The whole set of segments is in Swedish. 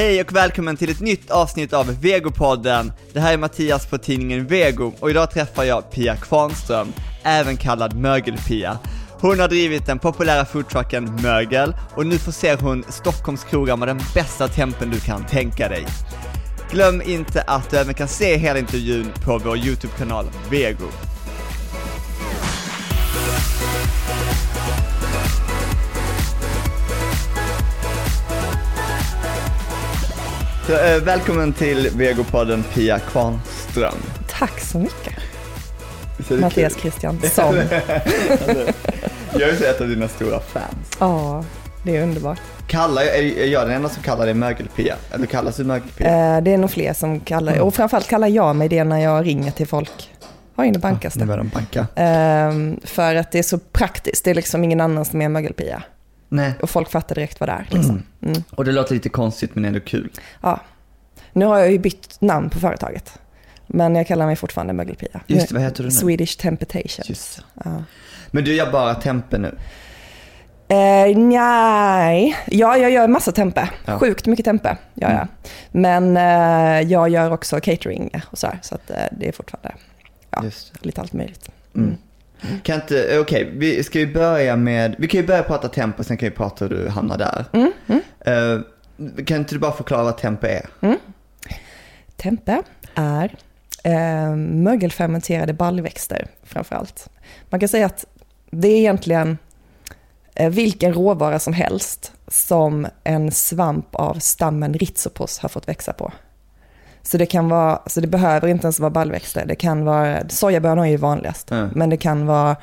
Hej och välkommen till ett nytt avsnitt av Vegopodden. Det här är Mattias på tidningen Vego och idag träffar jag Pia Kvarnström, även kallad Mögel-Pia. Hon har drivit den populära foodtrucken Mögel och nu förser hon Stockholms krogar med den bästa tempen du kan tänka dig. Glöm inte att du även kan se hela intervjun på vår YouTube-kanal Vego. Så, eh, välkommen till Vegopodden Pia Kvarnström. Tack så mycket. Så Mattias kul. Kristiansson. Jag är ett av dina stora fans. Ja, det är underbart. Kallar jag, är jag den enda som kallar dig Mögel-Pia? Eller kallas du Mögel-Pia? Eh, Det är nog fler som kallar, och framförallt kallar jag mig det när jag ringer till folk. Har in och bankas Nu det. börjar de banka. Ehm, För att det är så praktiskt, det är liksom ingen annan som är mögelpia. Nej. Och folk fattar direkt vad det är. Liksom. Mm. Och det låter lite konstigt men ändå kul. Ja. Nu har jag ju bytt namn på företaget. Men jag kallar mig fortfarande mögelpia. Just vad heter du nu? Swedish Temptation. Just. Ja. Men du gör bara tempe nu? Eh, nej, ja jag gör massa tempe. Ja. Sjukt mycket tempe gör jag. Men eh, jag gör också catering och så här, så att eh, det är fortfarande Ja. Lite allt möjligt. Mm. Kan inte, okej, vi ska vi börja med, vi kan ju börja prata tempo, sen kan vi prata hur du hamnar där. Mm, mm. Eh, kan inte du bara förklara vad tempe är? Tempe är eh, mögelfermenterade baljväxter framför allt. Man kan säga att det är egentligen eh, vilken råvara som helst som en svamp av stammen rhizopus har fått växa på. Så det kan vara, så det behöver inte ens vara baljväxter. Det kan vara, sojabönor är ju vanligast, Mm. men det kan vara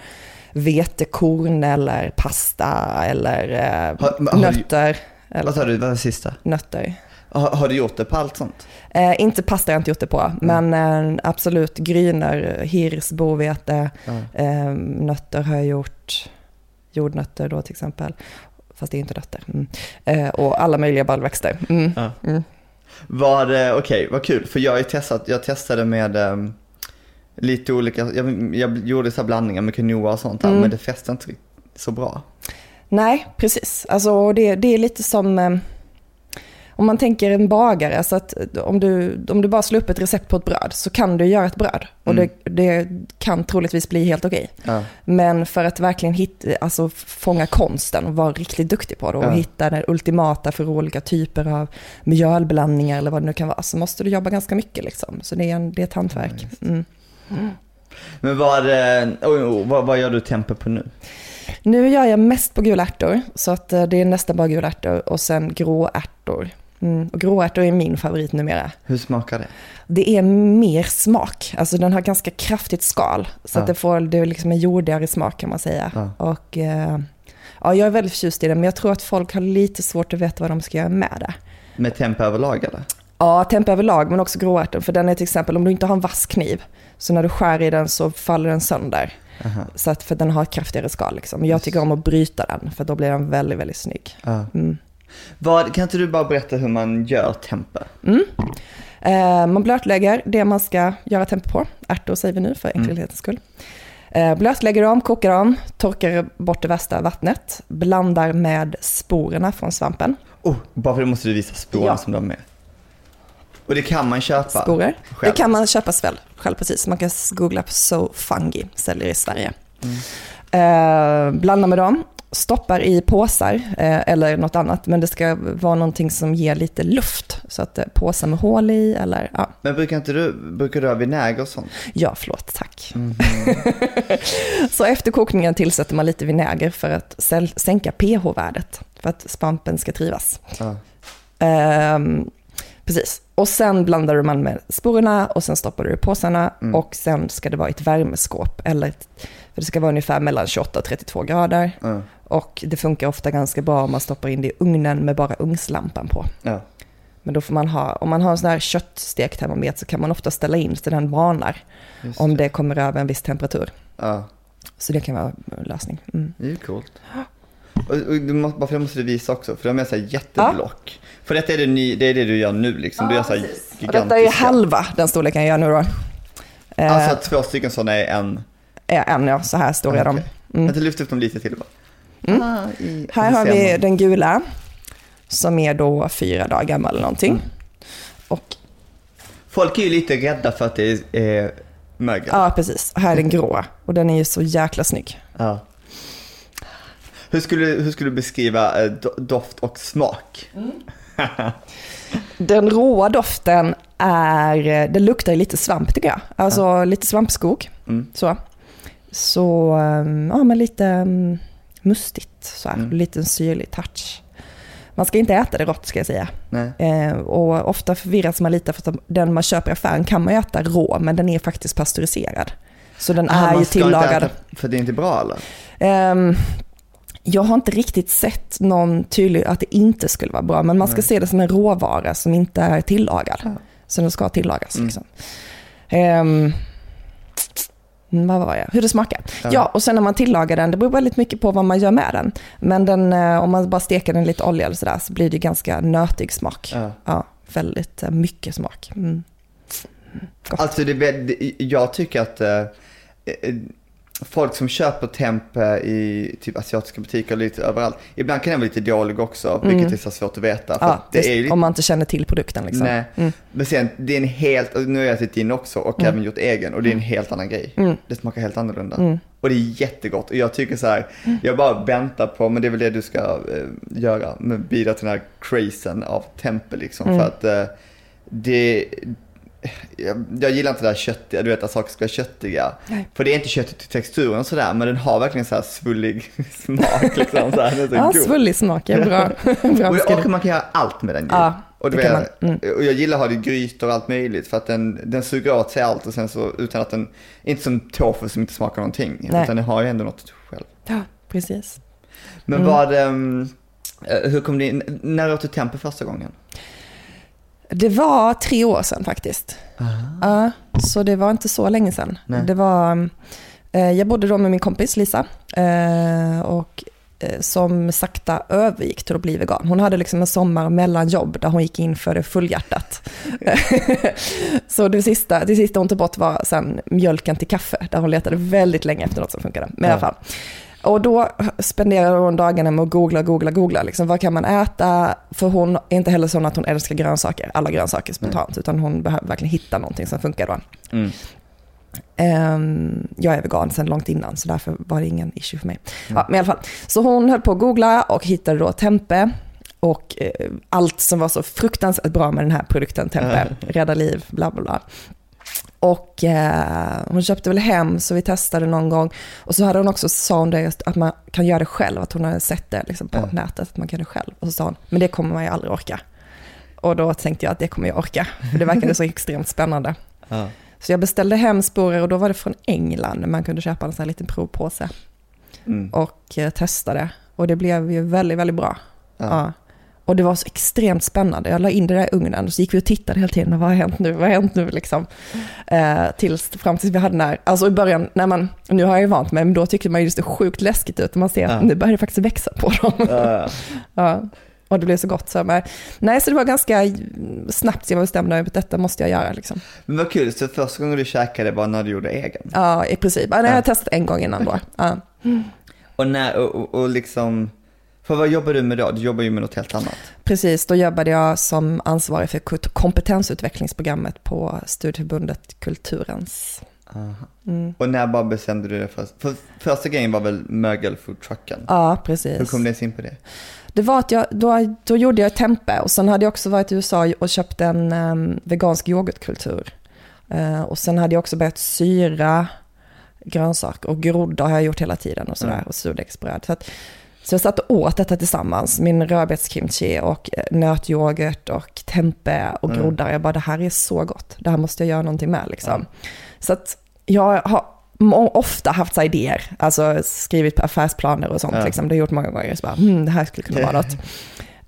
vetekorn eller pasta eller eh, Har- har du- nötter. Eller, Vad sa du, vad var det sista? nötter. Har, har du gjort det på allt sånt? Eh, inte pasta har jag inte gjort det på, men eh, absolut grynor, hirs, bovete, eh, nötter har jag gjort, jordnötter då till exempel, fast det är inte nötter. Mm. Eh, och alla möjliga baljväxter. Var det, okej, vad kul, för jag har testat, jag testade med ehm, lite olika, jag, jag gjorde så blandningar med quinoa och sånt där, Mm. men det fäste inte så bra. Nej, precis. Alltså, det, det är lite som eh, om man tänker en bagare, så att om du, om du bara slår upp ett recept på ett bröd så kan du göra ett bröd och Mm. det, det kan troligtvis bli helt okej. Ja. Men för att verkligen hitta, alltså fånga konsten och vara riktigt duktig på det och Ja. hitta det ultimata för olika typer av mjölblandningar eller vad det nu kan vara, så måste du jobba ganska mycket liksom. Så det är, en, det är ett hantverk. Mm. Men vad, eh, vad, vad gör du tempe på nu? Nu gör jag mest på gula ärtor, så att eh, det är nästan bara gula ärtor och sen gråärtor. Mm. Och gråärtor är min favorit numera. Hur smakar det? Det är mer smak, alltså den har ganska kraftigt skal. Så Ja. att det får, det är liksom en jordigare smak kan man säga. Ja. Och eh, ja, jag är väldigt förtjust i det, men jag tror att folk har lite svårt att veta vad de ska göra med det. Med tempe överlag eller? Ja, tempe överlag, men också gråärtor. För den är till exempel, om du inte har en vass kniv, så när du skär i den så faller den sönder. Aha. Så att, för den har ett kraftigare skal liksom. Jag tycker om att bryta den, för då blir den väldigt, väldigt snygg. Ja. Mm. Vad, kan inte du bara berätta hur man gör tempe? Eh, man blötlägger det man ska göra tempe på. Ärtor säger vi nu för enkelhetens skull. Eh, blötlägger dem, kokar dem, torkar bort det värsta vattnet, blandar med sporerna från svampen. Oh, bara för det måste du visa spåren Ja. som de är. Och det kan man köpa? Sporer. själv. Det kan man köpa själv, själv precis. Man kan googla på So Fungi, säljer i Sverige. Eh, blanda med dem, stoppar i påsar eh, eller något annat, men det ska vara någonting som ger lite luft. Så att eh, påsar med hål i eller ja, Men brukar inte du, brukar du ha vinäger och sånt? ja förlåt, tack. Mhm. Så efter kokningen tillsätter man lite vinäger för att sänka pH-värdet, för att svampen ska trivas. Ja. Ehm, precis. Och sen blandar man med sporerna och sen stoppar du i påsarna Mm. och sen ska det vara ett värmeskåp. Eller ett, för det ska vara ungefär mellan 28 och 32 grader. Ja. Och det funkar ofta ganska bra om man stoppar in det i ugnen med bara ugnslampan på. Ja. Men då får man ha, om man har en sån här köttstektermometer så kan man ofta ställa in så den varnar Just om det kommer över en viss temperatur. Ja, Så det kan vara en lösning. Mm. det är ju coolt. Och, och du måste, bara för det måste du visa också, för de är så här jätteblock. För detta är det, ny, det är det du gör nu liksom, du gör så här Och gigantiska. detta är halva den storleken jag gör nu då. Eh, Alltså två stycken sådana är en. är en, ja, så här stora är de. Mm. Vänta, lyft upp dem lite till bara. Mm. Ah, i, Här har vi man. den gula. som är då fyra dagar gammal eller någonting. Mm. Och Folk är ju lite rädda för att det är mögel. ja, precis. Här är den gråa och den är ju så jäkla snygg. Ja. Hur skulle, hur skulle du beskriva eh, do- doft och smak? Den råa doften är, det luktar ju lite svamp tycker jag. Alltså lite svampskog. Mm. Så, så um, ja men lite um, mustigt så här. Mm. Lite en syrlig touch. Man ska inte äta det rått ska jag säga. Eh, och ofta förvirras man lite för att den man köper i affären kan man ju äta rå, men den är faktiskt pasteuriserad. Så den Ah, är ju tillagad. äta För det är inte bra eller? Ehm, jag har inte riktigt sett någon tydlig att det inte skulle vara bra, men man ska Nej. se det som en råvara som inte är tillagad. Ja. Så den ska tillagas. Mm. Liksom. Mm, vad var jag? Hur det smakar. Ja. Ja. och sen när man tillagar den, det beror väldigt mycket på vad man gör med den. Men den, eh, om man bara steker den i lite olja eller sådär så blir det ganska nötig smak. Ja. Ja, väldigt eh, mycket smak. Mm. Alltså det, jag tycker att eh, folk som köper tempe i typ asiatiska butiker lite överallt, ibland kan den vara lite dålig också, vilket är så svårt att veta. Ja, att det är lite Om man inte känner till produkten liksom. Nej, Mm. men sen det är en helt, nu har jag ätit din också och även gjort egen och det är en helt annan grej. Mm. Det smakar helt annorlunda. Mm. Och det är jättegott och jag tycker så här, jag bara väntar på, men det är väl det du ska eh, göra, men bidra till den här crazen av tempe liksom. Mm. För att eh, det, jag, jag gillar inte det där köttiga, du vet att saker ska vara köttiga. Nej. För det är inte köttigt i texturen och sådär, men den har verkligen så här svullig smak liksom. Så här, så Ja, god. svullig smak är bra. bra Och, beskrivning. och man kan göra allt med den ju. Ja, och, det är, man. och jag gillar att ha det i grytor och allt möjligt för att den, den suger åt sig allt och sen så utan att den, inte som tofu som inte smakar någonting, Nej. utan den har ju ändå något själv. Ja, precis. Men Mm. vad, eh, hur kom det in, när åt du tempe första gången? Det var tre år sedan faktiskt. Ja, så det var inte så länge sedan. Nej. Det var, eh, jag bodde då med min kompis Lisa eh, och eh, som sakta övergick till att bli vegan. Hon hade liksom en sommar mellan jobb där hon gick in för det fullhjärtat. så det sista, det sista hon tog bort var sen mjölken till kaffe, där hon letade väldigt länge efter något som funkade. Men i alla Ja. fall. Och då spenderade hon dagarna med att googla, googla, googla. Liksom, vad kan man äta? För hon är inte heller sån att hon älskar grönsaker, alla grönsaker spontant, utan hon behöver verkligen hitta någonting som funkar då. Mm. Ehm, jag är vegan sedan långt innan, så därför var det ingen issue för mig. Ja, men i alla fall. Så hon höll på att googla och hittade då Tempe. Och eh, allt som var så fruktansvärt bra med den här produkten, Tempe, rädda liv, bla bla bla. Och eh, hon köpte väl hem så vi testade någon gång. Och så hade hon också, sa hon det att man kan göra det själv, att hon hade sett det liksom, på Ja. nätet, att man kan göra det själv. Och så sa hon, men det kommer man ju aldrig orka. Och då tänkte jag att det kommer jag orka, för det verkade så extremt spännande. Ja. Så jag beställde hem sporer och då var det från England. Man kunde köpa en sån här liten provpåse Mm. och eh, testade. Och det blev ju väldigt, väldigt bra. Ja. Och det var så extremt spännande. Jag la in det där i ugnen och så gick vi och tittade hela tiden. Vad har hänt nu? Vad har hänt nu? Liksom. Eh, tills, fram tills vi hade den här, alltså i början, när man, nu har jag ju vant mig, men då tyckte man ju det så sjukt läskigt ut. Man ser Ja. nu börjar det faktiskt växa på dem. Ja, ja. Och det blev så gott. Så, men, nej, så det var ganska snabbt så jag var bestämd över att detta måste jag göra. Liksom. Men vad kul, så första gången du käkade var när du gjorde egen? Ja, i princip. Ja, jag har testat en gång innan då. Ja. Och när, och, och, och liksom, för vad jobbar du med då? Du jobbar ju med något helt annat. Precis, då jobbade jag som ansvarig för kompetensutvecklingsprogrammet på Studieförbundet Kulturens. Mm. Och när bara bestämde du dig för, för första grejen var väl mögelfoodtrucken? Ja, precis. Hur kom det in på det? Det var att jag, då, då gjorde jag tempe och sen hade jag också varit i USA och köpt en em, vegansk yoghurtkultur. Eh, och sen hade jag också börjat syra grönsaker och groddar har jag gjort hela tiden och sådär Mm. och surdegsbröd. Så, att, så jag satt och åt detta tillsammans, min rödbetskimchi och eh, nötyoghurt och tempe och Mm. groddar. Jag bara, det här är så gott, det här måste jag göra någonting med liksom. Så att jag har ofta haft så idéer, alltså skrivit på affärsplaner och sånt. Ja. Liksom. Det har jag gjort många gånger. Så bara, hmm, det här skulle kunna vara något.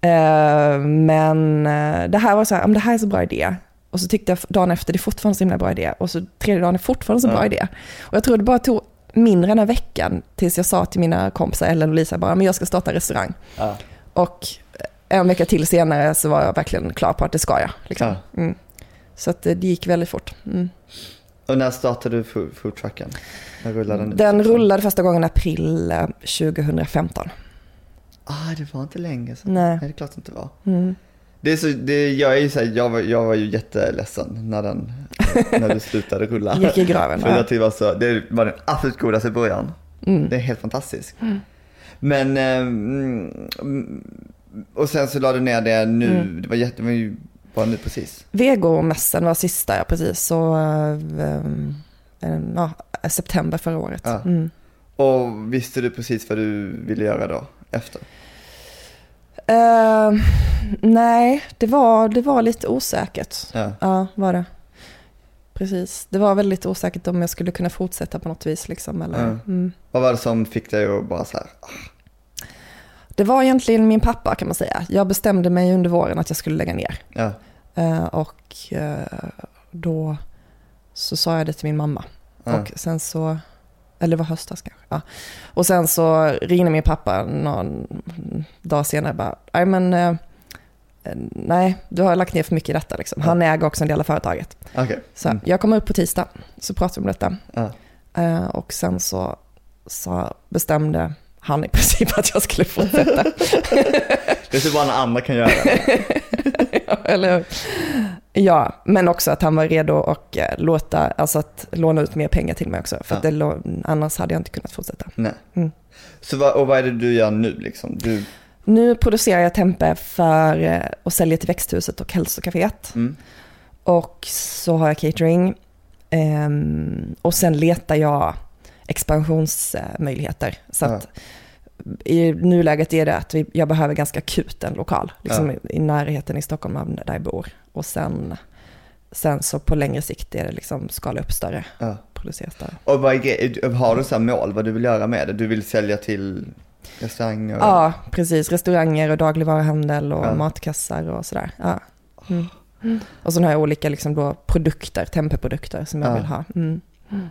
Eh, men eh, det här var så här, "Ja, men det här är så bra idé. Och så tyckte jag dagen efter, det är fortfarande så himla bra idé. Och så tredje dagen är fortfarande så bra idé. Och jag tror det bara tog mindre än en veckan tills jag sa till mina kompisar, Ellen och Lisa, bara, men jag ska starta en restaurang. Ja. Och en vecka till senare så var jag verkligen klar på att det ska jag. Liksom. Ja. Mm. Så att det det gick väldigt fort. Mm. Och när startade du food- foodtrucken? När rullade den? Den rullade första gången april eh, 2015. Ah, det var inte länge sedan. Nej. Nej, det är klart det inte var. Mm. Det är så, det, jag, är ju så här, jag, var, jag var ju jätteledsen när, den, när du slutade rulla. Gick i graven. För Ja. jag tyckte det var, så, det var den absolut godaste början. Mm. Det är helt fantastiskt. Men, eh, mm, och sen så la du ner det nu, Mm. det var jätte, det var ju bara nu precis. Vegomässan var sista, ja precis. Så, eh, ja, september förra året. Ja. Mm. Och visste du precis vad du ville göra då, efter? Eh, nej, det var, det var lite osäkert. Ja. Ja, var det. Precis. Det var väldigt osäkert om jag skulle kunna fortsätta på något vis. Liksom, eller, Ja. mm. Vad var det som fick dig att bara så här, ah, Det var egentligen min pappa kan man säga. Jag bestämde mig under våren att jag skulle lägga ner. ja, Eh, och eh, då så sa jag det till min mamma. ja, Och sen så, eller det var höstas kanske. Ja. Och sen så ringde min pappa någon dag senare bara, nej men eh, nej, du har lagt ner för mycket i detta liksom. Han äger också en del av företaget. okej. Så Mm. jag kommer upp på tisdag, så pratar vi om detta. Eh, och sen så, så bestämde han i princip att jag skulle fortsätta. Det är så bara när andra kan göra. Ja, Eller hur? Ja, men också att han var redo att eh, låta, alltså att låna ut mer pengar till mig också. För att Ja. det, annars hade jag inte kunnat fortsätta. Nej. Mm. Så och vad är det du gör nu liksom? Du, Nu producerar jag Tempe för eh, och säljer till Växthuset och Hälsocaféet. mm, Och så har jag catering. Ehm, och sen letar jag expansionsmöjligheter. Så att i nuläget är det att vi, jag behöver ganska akut en lokal. Liksom Ja. i, i närheten i Stockholm av där jag bor. Och sen, sen så på längre sikt är det liksom skala upp större, ja. Och vad är, har du så här mål vad du vill göra med det? Du vill sälja till restauranger? Ja, precis. Restauranger och dagligvaruhandel och Ja. matkassar och sådär. Ja. Mm. Och sen har jag olika liksom då produkter, tempeprodukter som jag Ja. vill ha. Mm.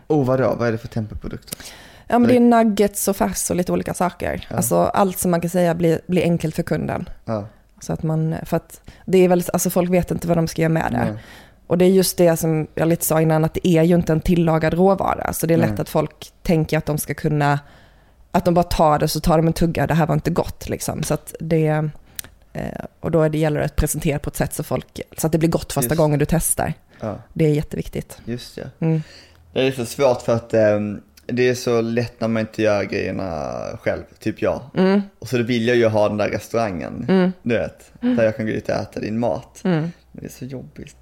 Oh, vadå? Vad är det för tempoprodukter? Ja, men det är nuggets och färs och lite olika saker. Ja. Alltså allt som man kan säga blir, blir enkelt för kunden. Ja. Så att man, för att det är väl, alltså folk vet inte vad de ska göra med det. Nej. Och det är just det som jag lite sa innan, att det är ju inte en tillagad råvara. Så det är lätt Nej. att folk tänker att de ska kunna, att de bara tar det så tar de en tugga, det här var inte gott liksom. Så det, eh, och då det gäller det att presentera på ett sätt så, folk, så att det blir gott första Just. gången du testar. Ja, Det är jätteviktigt. just det. Mm. Det är så svårt för att ehm, det är så lätt när man inte gör grejerna själv, typ jag. Mm, Och så vill jag ju ha den där restaurangen, mm, du vet, där jag kan gå ut och äta din mat. Mm. Det är så jobbigt.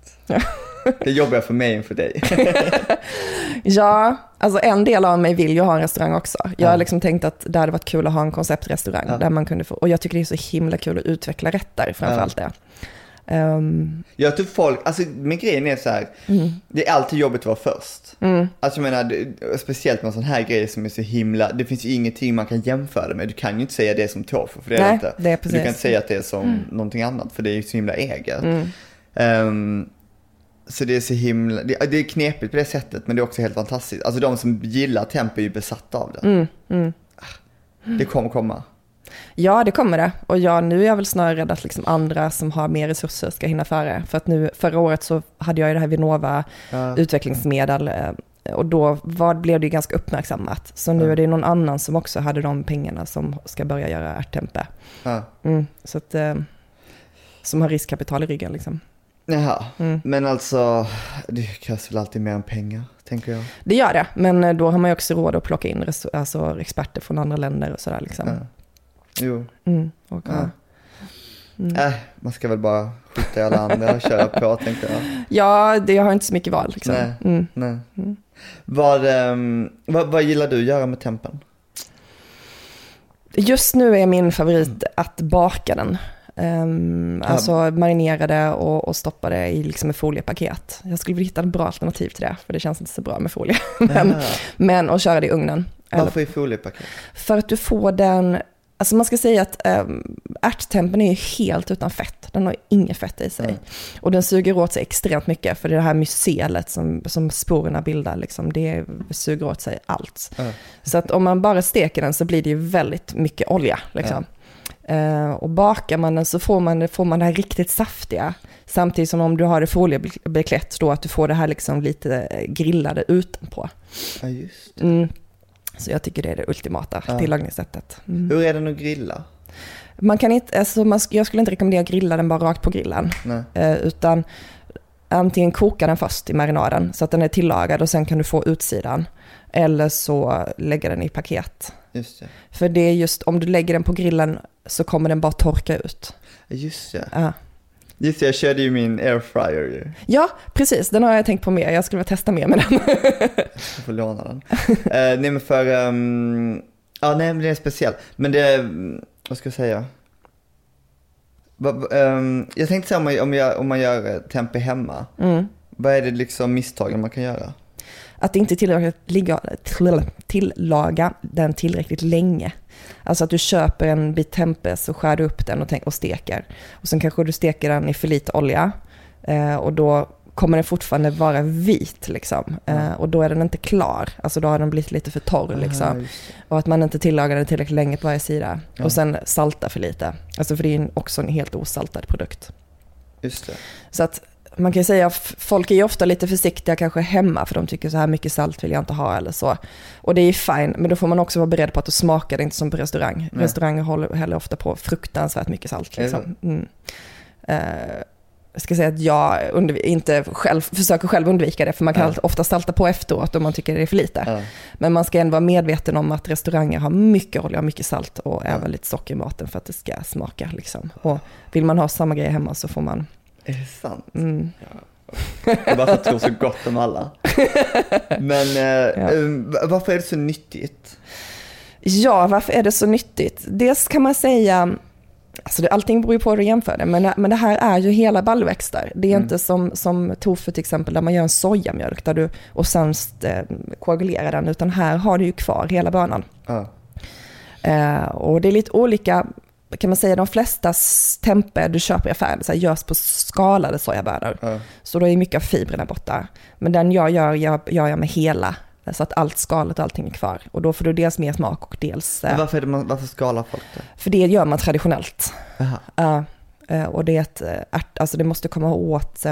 Det är jobbigare för mig än för dig. Ja, alltså en del av mig vill ju ha en restaurang också. Jag Ja. har liksom tänkt att det hade varit kul att ha en konceptrestaurang Ja. där man kunde få, och jag tycker det är så himla kul att utveckla rätter framförallt det. Ehm, Jag tror folk, alltså men grejen är så här, mm, det är alltid jobbigt att vara först. mm, Alltså jag menar, det- speciellt med sån här grejer som är så himla, det finns ju ingenting man kan jämföra det med. Du kan ju inte säga det som tofu, för det är Nej, inte. det är Du kan precis. inte säga att det är som någonting annat, för det är ju så himla eget. mm, Ehm, så det är så himla, det, det är knepigt på det sättet, men det är också helt fantastiskt. Alltså de som gillar tempo är ju besatta av det. mm, mm. Det kommer komma. Ja, det kommer det. Och ja, nu är jag väl snarare rädd att liksom andra som har mer resurser ska hinna före. För att nu, förra året så hade jag ju det här Vinnova Ja. utvecklingsmedel eh, och då var, blev det ju ganska uppmärksammat. Så nu Ja. är det någon annan som också hade de pengarna som ska börja göra ärtempe. Ja. Mm, så att, eh, som har riskkapital i ryggen liksom. Jaha, Mm. men alltså, det krävs väl alltid mer än pengar, tänker jag. Det gör det, men eh, då har man ju också råd att plocka in alltså, experter från andra länder och sådär liksom. Ja. Jo, Mm, och, Ja. ja. Mm. äh, man ska väl bara skjuta i alla andra och köra på, tänker jag. ja, det jag har inte så mycket val liksom. Nej. Mm. Nej. Mm. Vad, ehm, vad, vad gillar du att göra med tempen? Just nu är min favorit att baka den. Um, Ja. Alltså marinera det och, och stoppa det i liksom ett foliepaket. Jag skulle vilja hitta ett bra alternativ till det, för det känns inte så bra med folie. men, Ja. men och köra det i ugnen. Varför i foliepaket? för att du får den, alltså man ska säga att um, ärttempen är ju helt utan fett. Den har inget fett i sig. Mm. Och den suger åt sig extremt mycket, för det här mycelet som, som sporerna bildar, liksom, det suger åt sig allt. Ja. Så att om man bara steker den så blir det ju väldigt mycket olja. Liksom. Eh, och bakar man den så får man, får man det här riktigt saftiga. Samtidigt som om du har det foliebeklätt då att du får det här liksom lite eh, grillade utanpå. ja, just Mm. Så jag tycker det är det ultimata Ja. tillagningssättet. Mm. Hur är den att grilla? Man kan inte, alltså man, jag skulle inte rekommendera att grilla den bara rakt på grillen. Eh, utan antingen koka den först i marinaden så att den är tillagad och sen kan du få utsidan. Eller så lägga den i paket. Just det. För det är just om du lägger den på grillen så kommer den bara torka ut. Just det. Ja. Just jag körde ju min airfryer ju. Ja, precis. Den har jag tänkt på mer. Jag skulle vilja testa mer med den. Jag får låna den. uh, nej men för, ehm, ja nej men det är speciell. Men det, vad ska jag säga? Ehm, jag tänkte säga om man, om, jag, om man gör eh, tempe hemma. Mm. Vad är det liksom misstagen man kan göra? Att inte tillaga den tillräckligt länge. Alltså att du köper en bit tempe så skär upp den och, och steker. Och sen kanske du steker den i för lite olja. Eh, och då kommer den fortfarande vara vit liksom. Eh, och då är den inte klar. Alltså då har den blivit lite för torr liksom. Och att man inte tillagar den tillräckligt länge på varje sida. Och sen salta för lite. Alltså för det är också en helt osaltad produkt. Just det. Så att man kan ju säga att folk är ju ofta lite försiktiga kanske hemma för de tycker så här mycket salt vill jag inte ha eller så. Och det är ju fine, men då får man också vara beredd på att det smakar inte som på restaurang. Nej. Restauranger håller heller ofta på fruktansvärt mycket salt. Det Liksom. Mm. Eh, jag ska säga att jag inte själv, försöker själv undvika det, för man kan Ja. ofta salta på efteråt om man tycker det är för lite. Ja. Men man ska ändå vara medveten om att restauranger har mycket olja mycket salt och Ja. även lite socker i maten för att det ska smaka. Liksom. Och vill man ha samma grejer hemma så får man Är det sant? Mm. Jag bara för att tro så gott om alla. Men eh, Ja. eh, varför är det så nyttigt? Ja, varför är det så nyttigt? Dels kan man säga, alltså det, allting beror ju på hur du jämför det, men, men det här är ju hela baljväxter. Det är Mm. inte som, som tofu till exempel, där man gör en sojamjölk där du, och sen eh, koagulerar den, utan här har du ju kvar hela bönan. Ja. Eh, och det är lite olika, kan man säga, de flesta s- tempe du köper i affären så här, görs på skalade sojabönor. Ja. Så då är mycket av fibrerna borta. Men den jag gör, gör, gör jag med hela. Så att allt skalet och allting är kvar. Och då får du dels mer smak och dels... Men Eh, varför, är det man, varför skalar folk det? för det gör man traditionellt. Ja, eh, och det är ett eh, ärt, alltså det måste komma åt,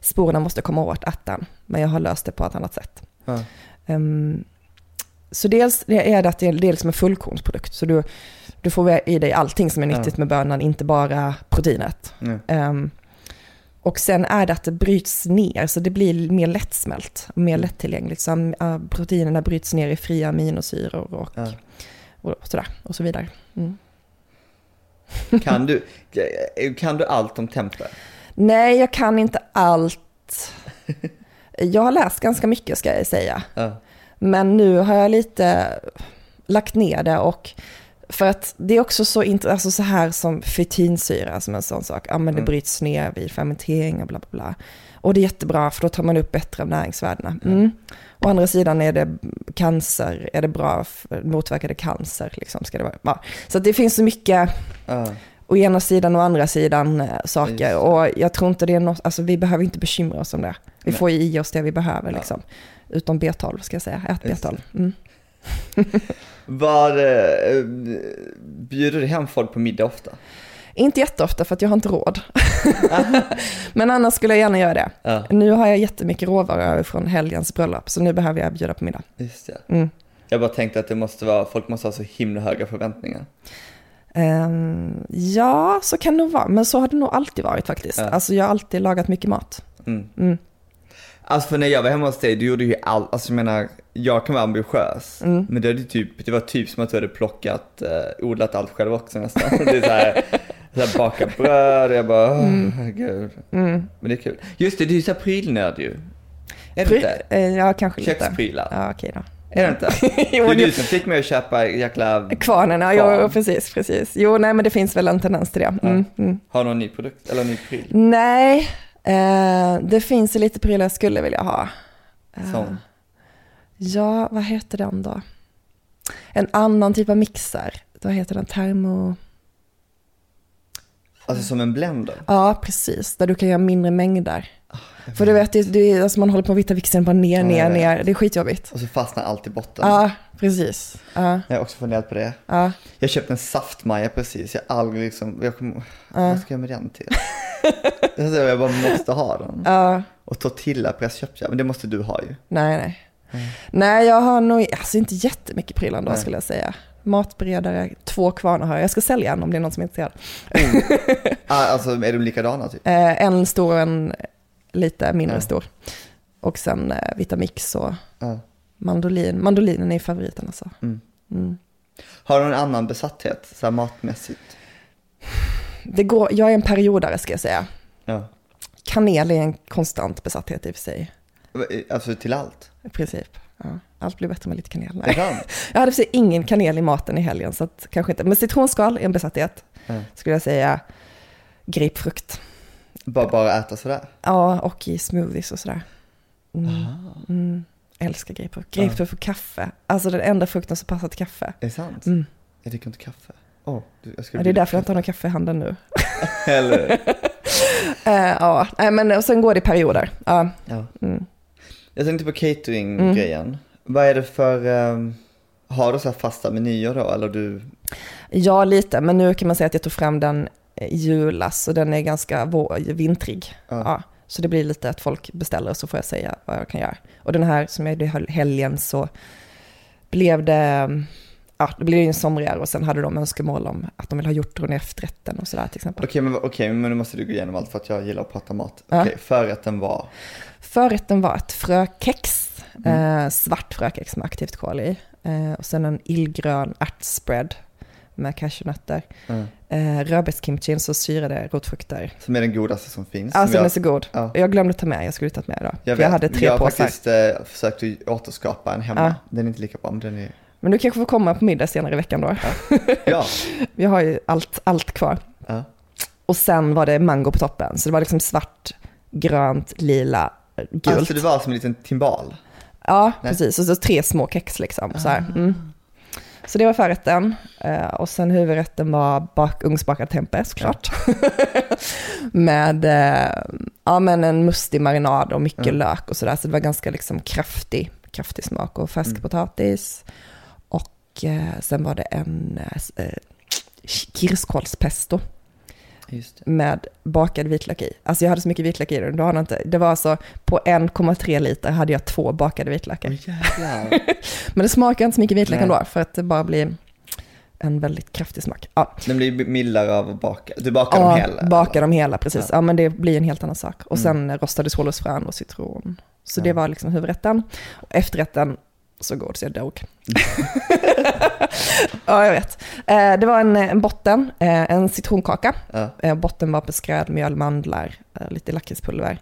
sporerna måste komma åt ärtan. Men jag har löst det på ett annat sätt. Ja. Ehm, så dels är det att det är, det är liksom en fullkornsprodukt. Så du, du får i dig allting som är nyttigt med bönan, inte bara proteinet. Ehm, och sen är det att det bryts ner, så det blir mer lättsmält och mer lättillgängligt. Så äh, proteinerna bryts ner i fria aminosyror och, Ja. och sådär och så vidare. Mm. Kan, du, kan du allt om tempe? Nej, jag kan inte allt. Jag har läst ganska mycket ska jag säga. Ja. Men nu har jag lite lagt ner det och för att det är också så, alltså så här som fytinsyra som en sån sak. Ja men det Mm. bryts ner vid fermentering och bla bla bla. Och det är jättebra för då tar man upp bättre av näringsvärdena. Mm. Å andra sidan är det cancer, är det bra, för- motverkar det cancer liksom ska det vara. Ja. Så det finns så mycket Ja. å ena sidan och andra sidan eh, Just saker. det. Och jag tror inte det är något, alltså vi behöver inte bekymra oss om det. Vi Nej. får i oss det vi behöver Ja. liksom. Utom B12 ska jag säga, ät Just B12. Mm. Var, eh, bjuder du hem folk på middag ofta? Inte jätteofta för att jag har inte råd. Men annars skulle jag gärna göra det. Ja, Nu har jag jättemycket råvaror över från helgens bröllop, så nu behöver jag bjuda på middag. just det. Mm. Jag bara tänkte att det måste vara, folk måste ha så himla höga förväntningar. Ehm, ja, så kan det nog vara, men så har det nog alltid varit faktiskt. Ja. Alltså jag har alltid lagat mycket mat. Mm. Mm. Alltså för när jag var hemma hos dig, du gjorde ju allt, alltså jag menar, jag kan vara ambitiös. Mm. Men det, hade typ, det var typ som att du hade plockat, eh, odlat allt själv också nästan. Det är så här, så här baka bröd och jag bara, åh gud. Mm. Men det är kul. Just det, du är ju så här prylnörd ju. Är Pry- inte? eh, ja, kanske lite. Köksprylar. Ja, okej då. Är det inte? Jo, Det är det- du som fick mig att köpa jäkla, Kvarnen, ja, Kvarn. jo, precis, precis. Jo, nej, men det finns väl en tendens till det. Mm, mm. har du någon ny produkt, eller ny pryl? Nej, det finns ju lite prylar jag skulle vilja ha. Eh, Som? Ja, vad heter den då? En annan typ av mixer. Vad heter den? Termo... Alltså som en blender? Ja, precis. Där du kan göra mindre mängder. För du vet, det, det, alltså man håller på att vitta vixen bara ner, ner, ner. Det är skitjobbigt. Och så fastnar allt i botten. Ja, precis. Ja, Jag har också funderat på det. ja, Jag köpte en saftmaja precis, jag har aldrig liksom, jag kom, Ja. vad ska jag med den till? Jag bara måste ha den. ja. Och tortillapress köpte jag, men det måste du ha ju. Nej, nej. Nej, jag har nog alltså inte jättemycket prylar ändå Nej. skulle jag säga. matberedare, två kvarnar har jag. Jag ska sälja en om det är någon som är intresserad. Ah, alltså är de likadana typ? Eh, en stor och en lite mindre Ja. stor. Och sen eh, Vitamix och Ja. mandolin. Mandolinen är favoriten alltså. Mm. Mm. Har du någon annan besatthet, så här matmässigt? Det går, jag är en periodare ska jag säga. Ja. Kanel är en konstant besatthet i och för sig. Alltså till allt? I princip. Ja. Allt blir bättre med lite kanel. Nej. Jag hade för sig ingen kanel i maten i helgen, så att, kanske inte. Men citronskal är en besatthet, Ja. skulle jag säga. Grapefrukt. Bara, bara äta sådär? Ja, och i smoothies och sådär. Mm. Mm. Älskar grapefrukt. Grapefrukt och kaffe. Alltså den enda frukten som passar till kaffe. Är det sant? Mm. Jag dricker inte kaffe. Åh, du, jag Ja, det är därför jag inte har någon kaffe i handen nu. Eller, Eh, ja, nej, men och sen går det i perioder. Ja. ja. Mm. Jag tänkte på catering-grejen. Vad är det för, ehm, har du så fasta menyer då, eller du? ja, lite. Men nu kan man säga att jag tog fram den julas och den är ganska vintrig. Ja. Ja. Så det blir lite att folk beställer och så får jag säga vad jag kan göra. Och den här som jag gjorde helgen så blev det, ja det blev ju en somrigare och sen hade de önskemål om att de vill ha hjortron i efterrätten och sådär till exempel. Okej, men, okej, men nu måste du gå igenom allt för att jag gillar att prata mat. Ja. Okej, förrätten var? Förrätten var ett frökex, Mm. eh, svart frökex med aktivt kol i. Eh, och sen en illgrön ärtspread med cashewnötter. Mm. Eh, Rödbetskimchi, så syrade rotfrukter. Som är den godaste som finns. Alltså som jag, är så god. Ja. Jag glömde ta med, jag skulle tagit med idag. jag, För jag vet. hade tre jag har påsar. faktiskt eh, försökt återskapa en hemma. Ja. Den är inte lika bra, men den är... Men du kanske får komma på middag senare i veckan då. Ja. Vi har ju allt, allt kvar. ja. Och sen var det mango på toppen. Så det var liksom svart, grönt, lila, gult. Alltså det var som en liten timbal. Ja, Nej. Ah. precis. Och så tre små kex liksom. Så, här. Mm. Så det var förrätten. Eh, och sen huvudrätten var bak, ugnsbakad tempe såklart. Med eh, ja, men en mustig marinad och mycket Ja. lök och sådär. Så det var ganska liksom kraftig, kraftig smak och färsk Mm. potatis. Och eh, sen var det en eh, eh, kirskålspesto. Med bakad vitlök i. Alltså jag hade så mycket vitlök i den, du har inte. Det var alltså på 1,3 liter hade jag två bakade vitlökar. Jävlar. Men det smakar inte så mycket vitlök Nej. ändå, för att det bara blir en väldigt kraftig smak. Ja, Den blir mildare av att baka. Du bakar dem ja hela? baka dem hela, precis. Ja. Ja. men det blir en helt annan sak. Och Mm. sen rostade solrosfrön och citron. Så Ja. det var liksom huvudrätten. Och efterrätten, så god så jag dog. ja, jag vet. Eh, det var en, en botten, eh, en citronkaka. Ja. Eh, botten var beskröd mjöl, mandlar, lite lakritspulver,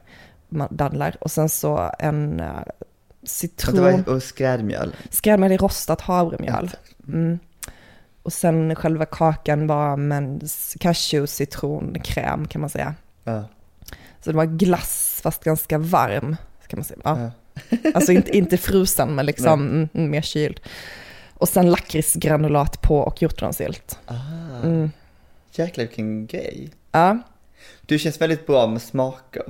dadlar och sen så en citron, det var och skrädmjöl. skrädmjöl i rostat havremjöl. Mm. Och sen själva kakan var med cashew, citron, kräm kan man säga. Ja. Så det var glass fast ganska varm, kan man säga. Ja. Alltså inte, inte frusen men liksom mm, mm, mer kyld. Och sen lakritsgranulat på och hjortronsylt. Ah. Mm. Jäklar vilken grej. Ja, Du känns väldigt bra med smaker.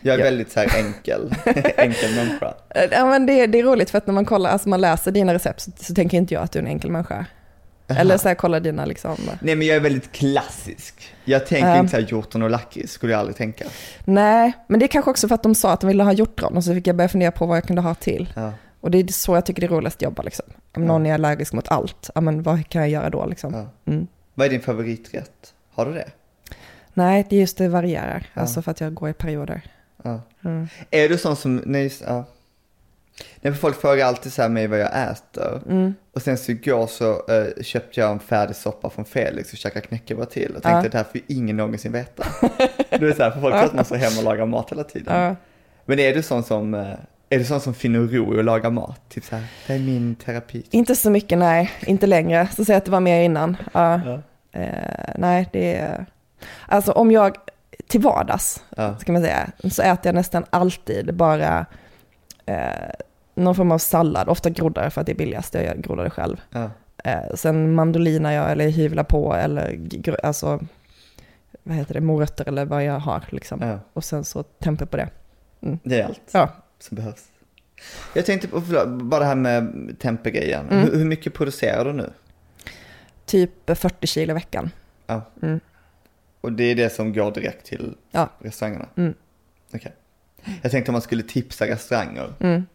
Jag är Ja. väldigt så här enkel, enkel människa. Ja, men det, det är roligt för att när man kollar, alltså man läser dina recept så, så tänker inte jag att du är en enkel människa. Eller så här, kollar dina liksom. Nej men jag är väldigt klassisk. Jag tänker Ja. inte så här hjortron och lakrits, skulle jag aldrig tänka. Nej, men det är kanske också för att de sa att de ville ha hjortron och så fick jag börja fundera på vad jag kunde ha till. Ja. Och det är så jag tycker det är roligast att jobba liksom. Om Ja. någon är allergisk mot allt, ja men vad kan jag göra då liksom? Ja. Mm. Vad är din favoriträtt? Har du det? Nej, det är just det varierar. Alltså för att jag går i perioder. Mm. Är du sån som, nej, just, ja. Nej, folk frågar alltid så här mig vad jag äter. Mm. Och sen så igår så eh, köpte jag en färdig soppa från Felix och käkade knäckebröd till. Och tänkte Ja. det här får ju ingen någonsin veta. du är så här, för folk tror att man står hemma och lagar mat hela tiden. Ja. Men är du sån som, eh, är du sån som finner ro i att laga mat? Typ så här, det är min terapi. Inte så mycket, nej. Inte längre. Så jag att det var mer innan. Eh, nej, det är... Alltså om jag, till vardags, ska man säga, så äter jag nästan alltid bara någon form av sallad, ofta groddar för att det är billigast, jag groddar det själv. Ja. Eh, sen mandolinar jag eller hyvlar på eller alltså, vad heter det, morötter eller vad jag har liksom. ja. Och sen så temper på det. Det är allt Ja. som behövs. Jag tänkte på, förlåt, bara det här med tempergrejen. Mm. Hur, hur mycket producerar du nu? Typ 40 kilo i veckan. Ja. Mm. Och det är det som går direkt till Ja. restaurangerna? Mm. Okej. Jag tänkte om man skulle tipsa restauranger. Mm.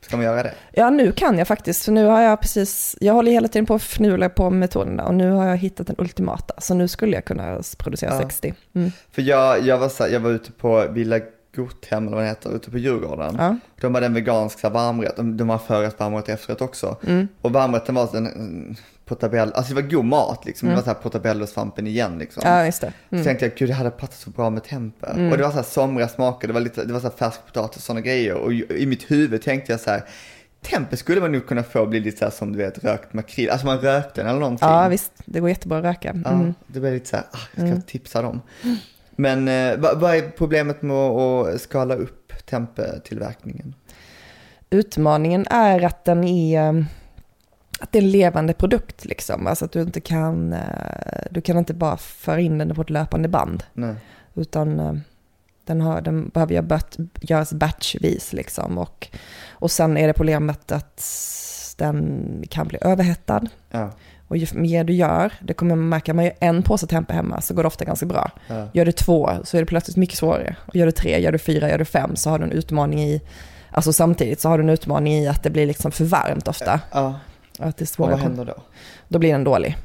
Ska man göra det? Ja, nu kan jag faktiskt, för nu har jag precis, jag håller hela tiden på att fnula på metoderna och nu har jag hittat den ultimata, så nu skulle jag kunna producera Ja. 60. Mm. För jag, jag, var, så, här- jag var ute på Villa Gothem, eller vad det heter, ute på Djurgården. Ja. De hade en vegansk så här, varmrätt, de, de har förrätt, varmrätt, efterrätt också. Mm. Och varmrätten var en mm, portabello, alltså det var god mat liksom. Det var så här portabello-svampen igen liksom. ja, just det. Så Mm. tänkte jag, gud det hade passat så bra med tempe. Och det var så här somriga smaker, det var lite, det var så här färsk potatis och sådana grejer. Och i mitt huvud tänkte jag så här, tempe skulle man nog kunna få bli lite så här som du vet rökt makrill, alltså man rökte den eller någonting. Ja, visst, det går jättebra att röka. Ja, Mm. det blev lite så här, ah, jag ska tipsa dem. Men eh, vad, är problemet med att, skala upp tempetillverkningen? Utmaningen är att den är, eh, att det är en levande produkt liksom. Alltså att du inte kan, eh, du kan inte bara föra in den på ett löpande band. Nej. Utan den, har, den behöver bött- göras batchvis liksom. Och, och sen är det problemet att den kan bli överhettad. Ja, Och ju mer du gör, det kommer man märka, man gör en påse tempe hemma så går det ofta ganska bra. ja, Gör du två så är det plötsligt mycket svårare. Och gör du tre, gör du fyra, gör du fem så har du en utmaning i, alltså samtidigt så har du en utmaning i att det blir liksom för varmt ofta. ja. Att det är Och vad händer då? Då blir den dålig.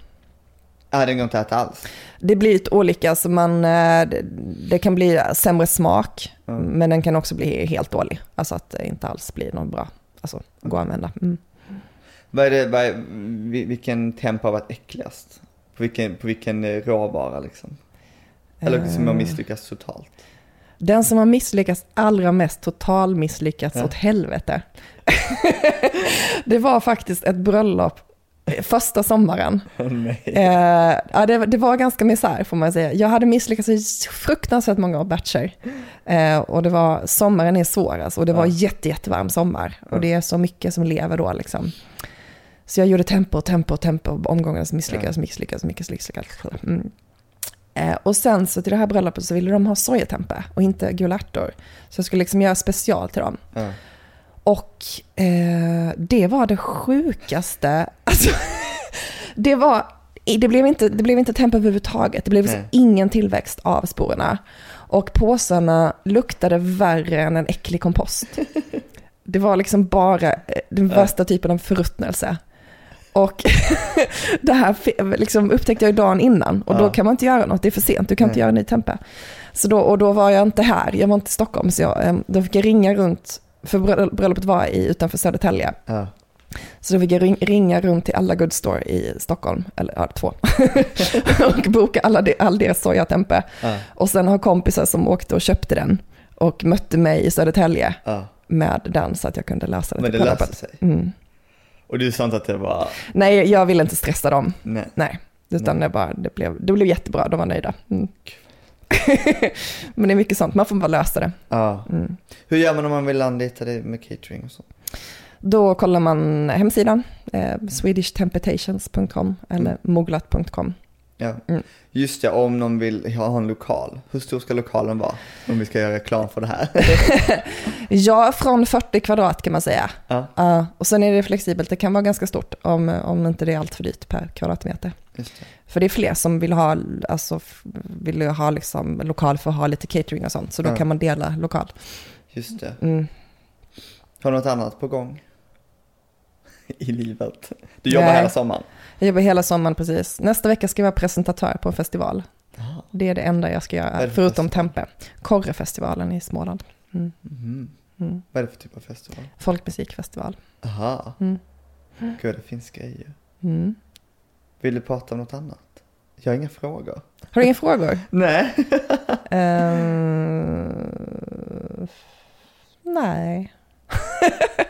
Ja, den går inte att äta alls. Det blir lite olika, så man, eh, det, det kan bli sämre smak, Mm. men den kan också bli helt dålig. Alltså att det inte alls blir någon bra, alltså gå att använda. Mm. Vad är det, vad är, vi- vilken tempo har varit äckligast? På vilken, på vilken eh, råvara liksom? Eller som har Eh, misslyckats totalt? Den som har misslyckats allra mest, total misslyckats Ja. åt helvete. det var faktiskt ett bröllop eh, första sommaren. Nej. Eh, ja, det, det var ganska misär får man säga. Jag hade misslyckats i fruktansvärt många batcher. Eh, och det var, sommaren är svår alltså, och det var Ja. jätte, jättevarm sommar. Och det är så mycket som lever då liksom. Så jag gjorde tempo, tempo, tempo, omgångar som misslyckades, misslyckades, misslyckades. Mm. Eh, och sen så till det här bröllopet så ville de ha sojatempe och inte gula ärtor. Så jag skulle liksom göra special till dem. Ja. Och eh, det var det sjukaste. Alltså, det, var, det, blev inte, det blev inte tempo överhuvudtaget. Det blev liksom ingen tillväxt av sporerna. Och påsarna luktade värre än en äcklig kompost. Det var liksom bara eh, den Ja. värsta typen av förruttnelse. Och det här liksom upptäckte jag ju dagen innan och då Ja. kan man inte göra något, det är för sent, du kan inte Nej. göra ny tempe. Så då, och då var jag inte här, jag var inte i Stockholm, så jag, eh, då fick jag ringa runt, för bröll- bröllopet var i, utanför Södertälje. Ja. Så då fick jag ring, ringa runt till alla good store i Stockholm, eller ja, två, och boka alla de, all deras sojatempe. Ja. Och sen har kompisar som åkte och köpte den och mötte mig i Södertälje Ja. med den så att jag kunde läsa den Men det löste sig. Mm. Och du sa inte att det var, Nej, jag ville inte stressa dem. nej. Nej, utan Nej. det, bara, det, blev, det blev jättebra, de var nöjda. Mm. Men det är mycket sånt, man får bara lösa det. Ja. Mm. Hur gör man om man vill anlita dig med catering och så? Då kollar man hemsidan, eh, swedishtemptations.com eller moglat.com. Ja. Mm. Just det, om någon vill ha en lokal. Hur stor ska lokalen vara? Om vi ska göra reklam för det här. Ja, från 40 kvadrat kan man säga. ja, Ja, och sen är det flexibelt, det kan vara ganska stort om, om inte det är allt för dyrt per kvadratmeter. det. För det är fler som vill ha, alltså, vill ha liksom lokal för att ha lite catering och sånt, så då Ja. kan man dela lokal. Just det. Mm. Har du något annat på gång? I livet? Du jobbar Nej. hela sommaren? Jag jobbar hela sommaren precis. Nästa vecka ska jag vara presentatör på en festival. Jaha. Det är det enda jag ska göra, förutom? Tempe. Korrefestivalen i Småland. Mm. Mhm. Mm. Vad är det för typ av festival? Folkmusikfestival. Aha, Mm. gud det finns grejer. Mm. Vill du prata om något annat? Jag har inga frågor. Har du inga frågor? Nej. Ehm, nej.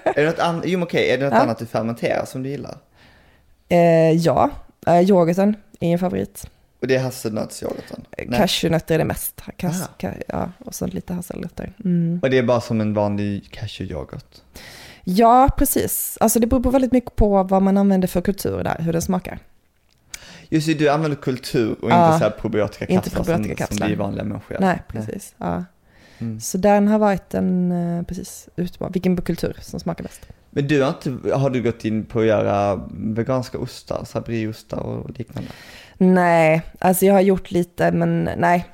är det något annat, jo okej, är det något Ja. annat du fermenterar som du gillar? Eh, ja, uh, yoghurten är en favorit. Och det är hasselnötsyoghurten? Nej. Cashewnötter är det mest. Kas, ka, ja, och så lite hasselnötter. Mm. Och det är bara som en vanlig cashewyoghurt? Ja, precis. Alltså det beror på väldigt mycket på vad man använder för kultur där, hur den smakar. Just det, du använder kultur och Ja. inte så här probiotika Inte kapslar probiotika som, som vi vanliga människor gör. Nej, precis. Ja. Mm. Så den har varit en, eh, precis, utmaning. Vilken kultur som smakar bäst. Men du har inte, har du gått in på att göra veganska ostar, så här brieostar och liknande? Nej, alltså jag har gjort lite, men nej.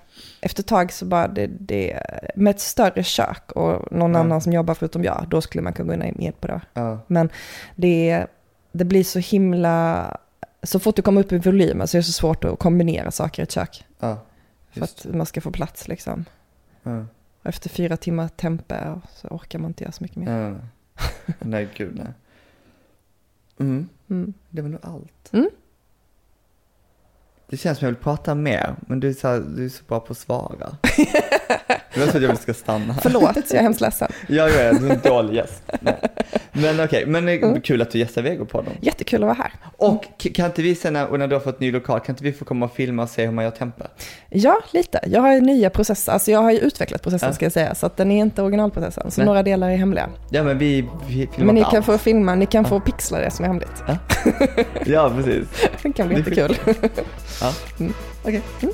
efter ett tag så bara det, det, med ett större kök och någon Ja. annan som jobbar förutom jag, då skulle man kunna gå ner på det. Ja. Men det, det blir så himla, så fort du kommer upp i volymen så är det så svårt att kombinera saker i ett kök. Ja. För att man ska få plats liksom. Efter fyra timmar tempe så orkar man inte göra så mycket mer. Nej, gud nej. Mm. Mm. Det var nog allt. Mm. Det känns som jag vill prata mer, men du är så, här, du är så bra på att svara. Det var så att jag ska stanna här. Förlåt, jag är hemskt ledsen. Ja, jag är en dålig gäst. Nej. Men okej, men det är Mm. kul att du gästar Vegopodden. Jättekul att vara här. Och kan inte vi sen när, när du har fått ny lokal, kan inte vi få komma och filma och se hur man gör tempe? Ja, lite. Jag har ju nya processer, alltså jag har ju utvecklat processen Ja. ska jag säga, så att den är inte originalprocessen. Så Nej. några delar är hemliga. Ja, men vi, vi filmar Men ni inte kan allt. få filma, ni kan få pixla det som är hemligt. Ja, precis. Det kan bli Det jättekul. Ja. Mm. Okej. Mm.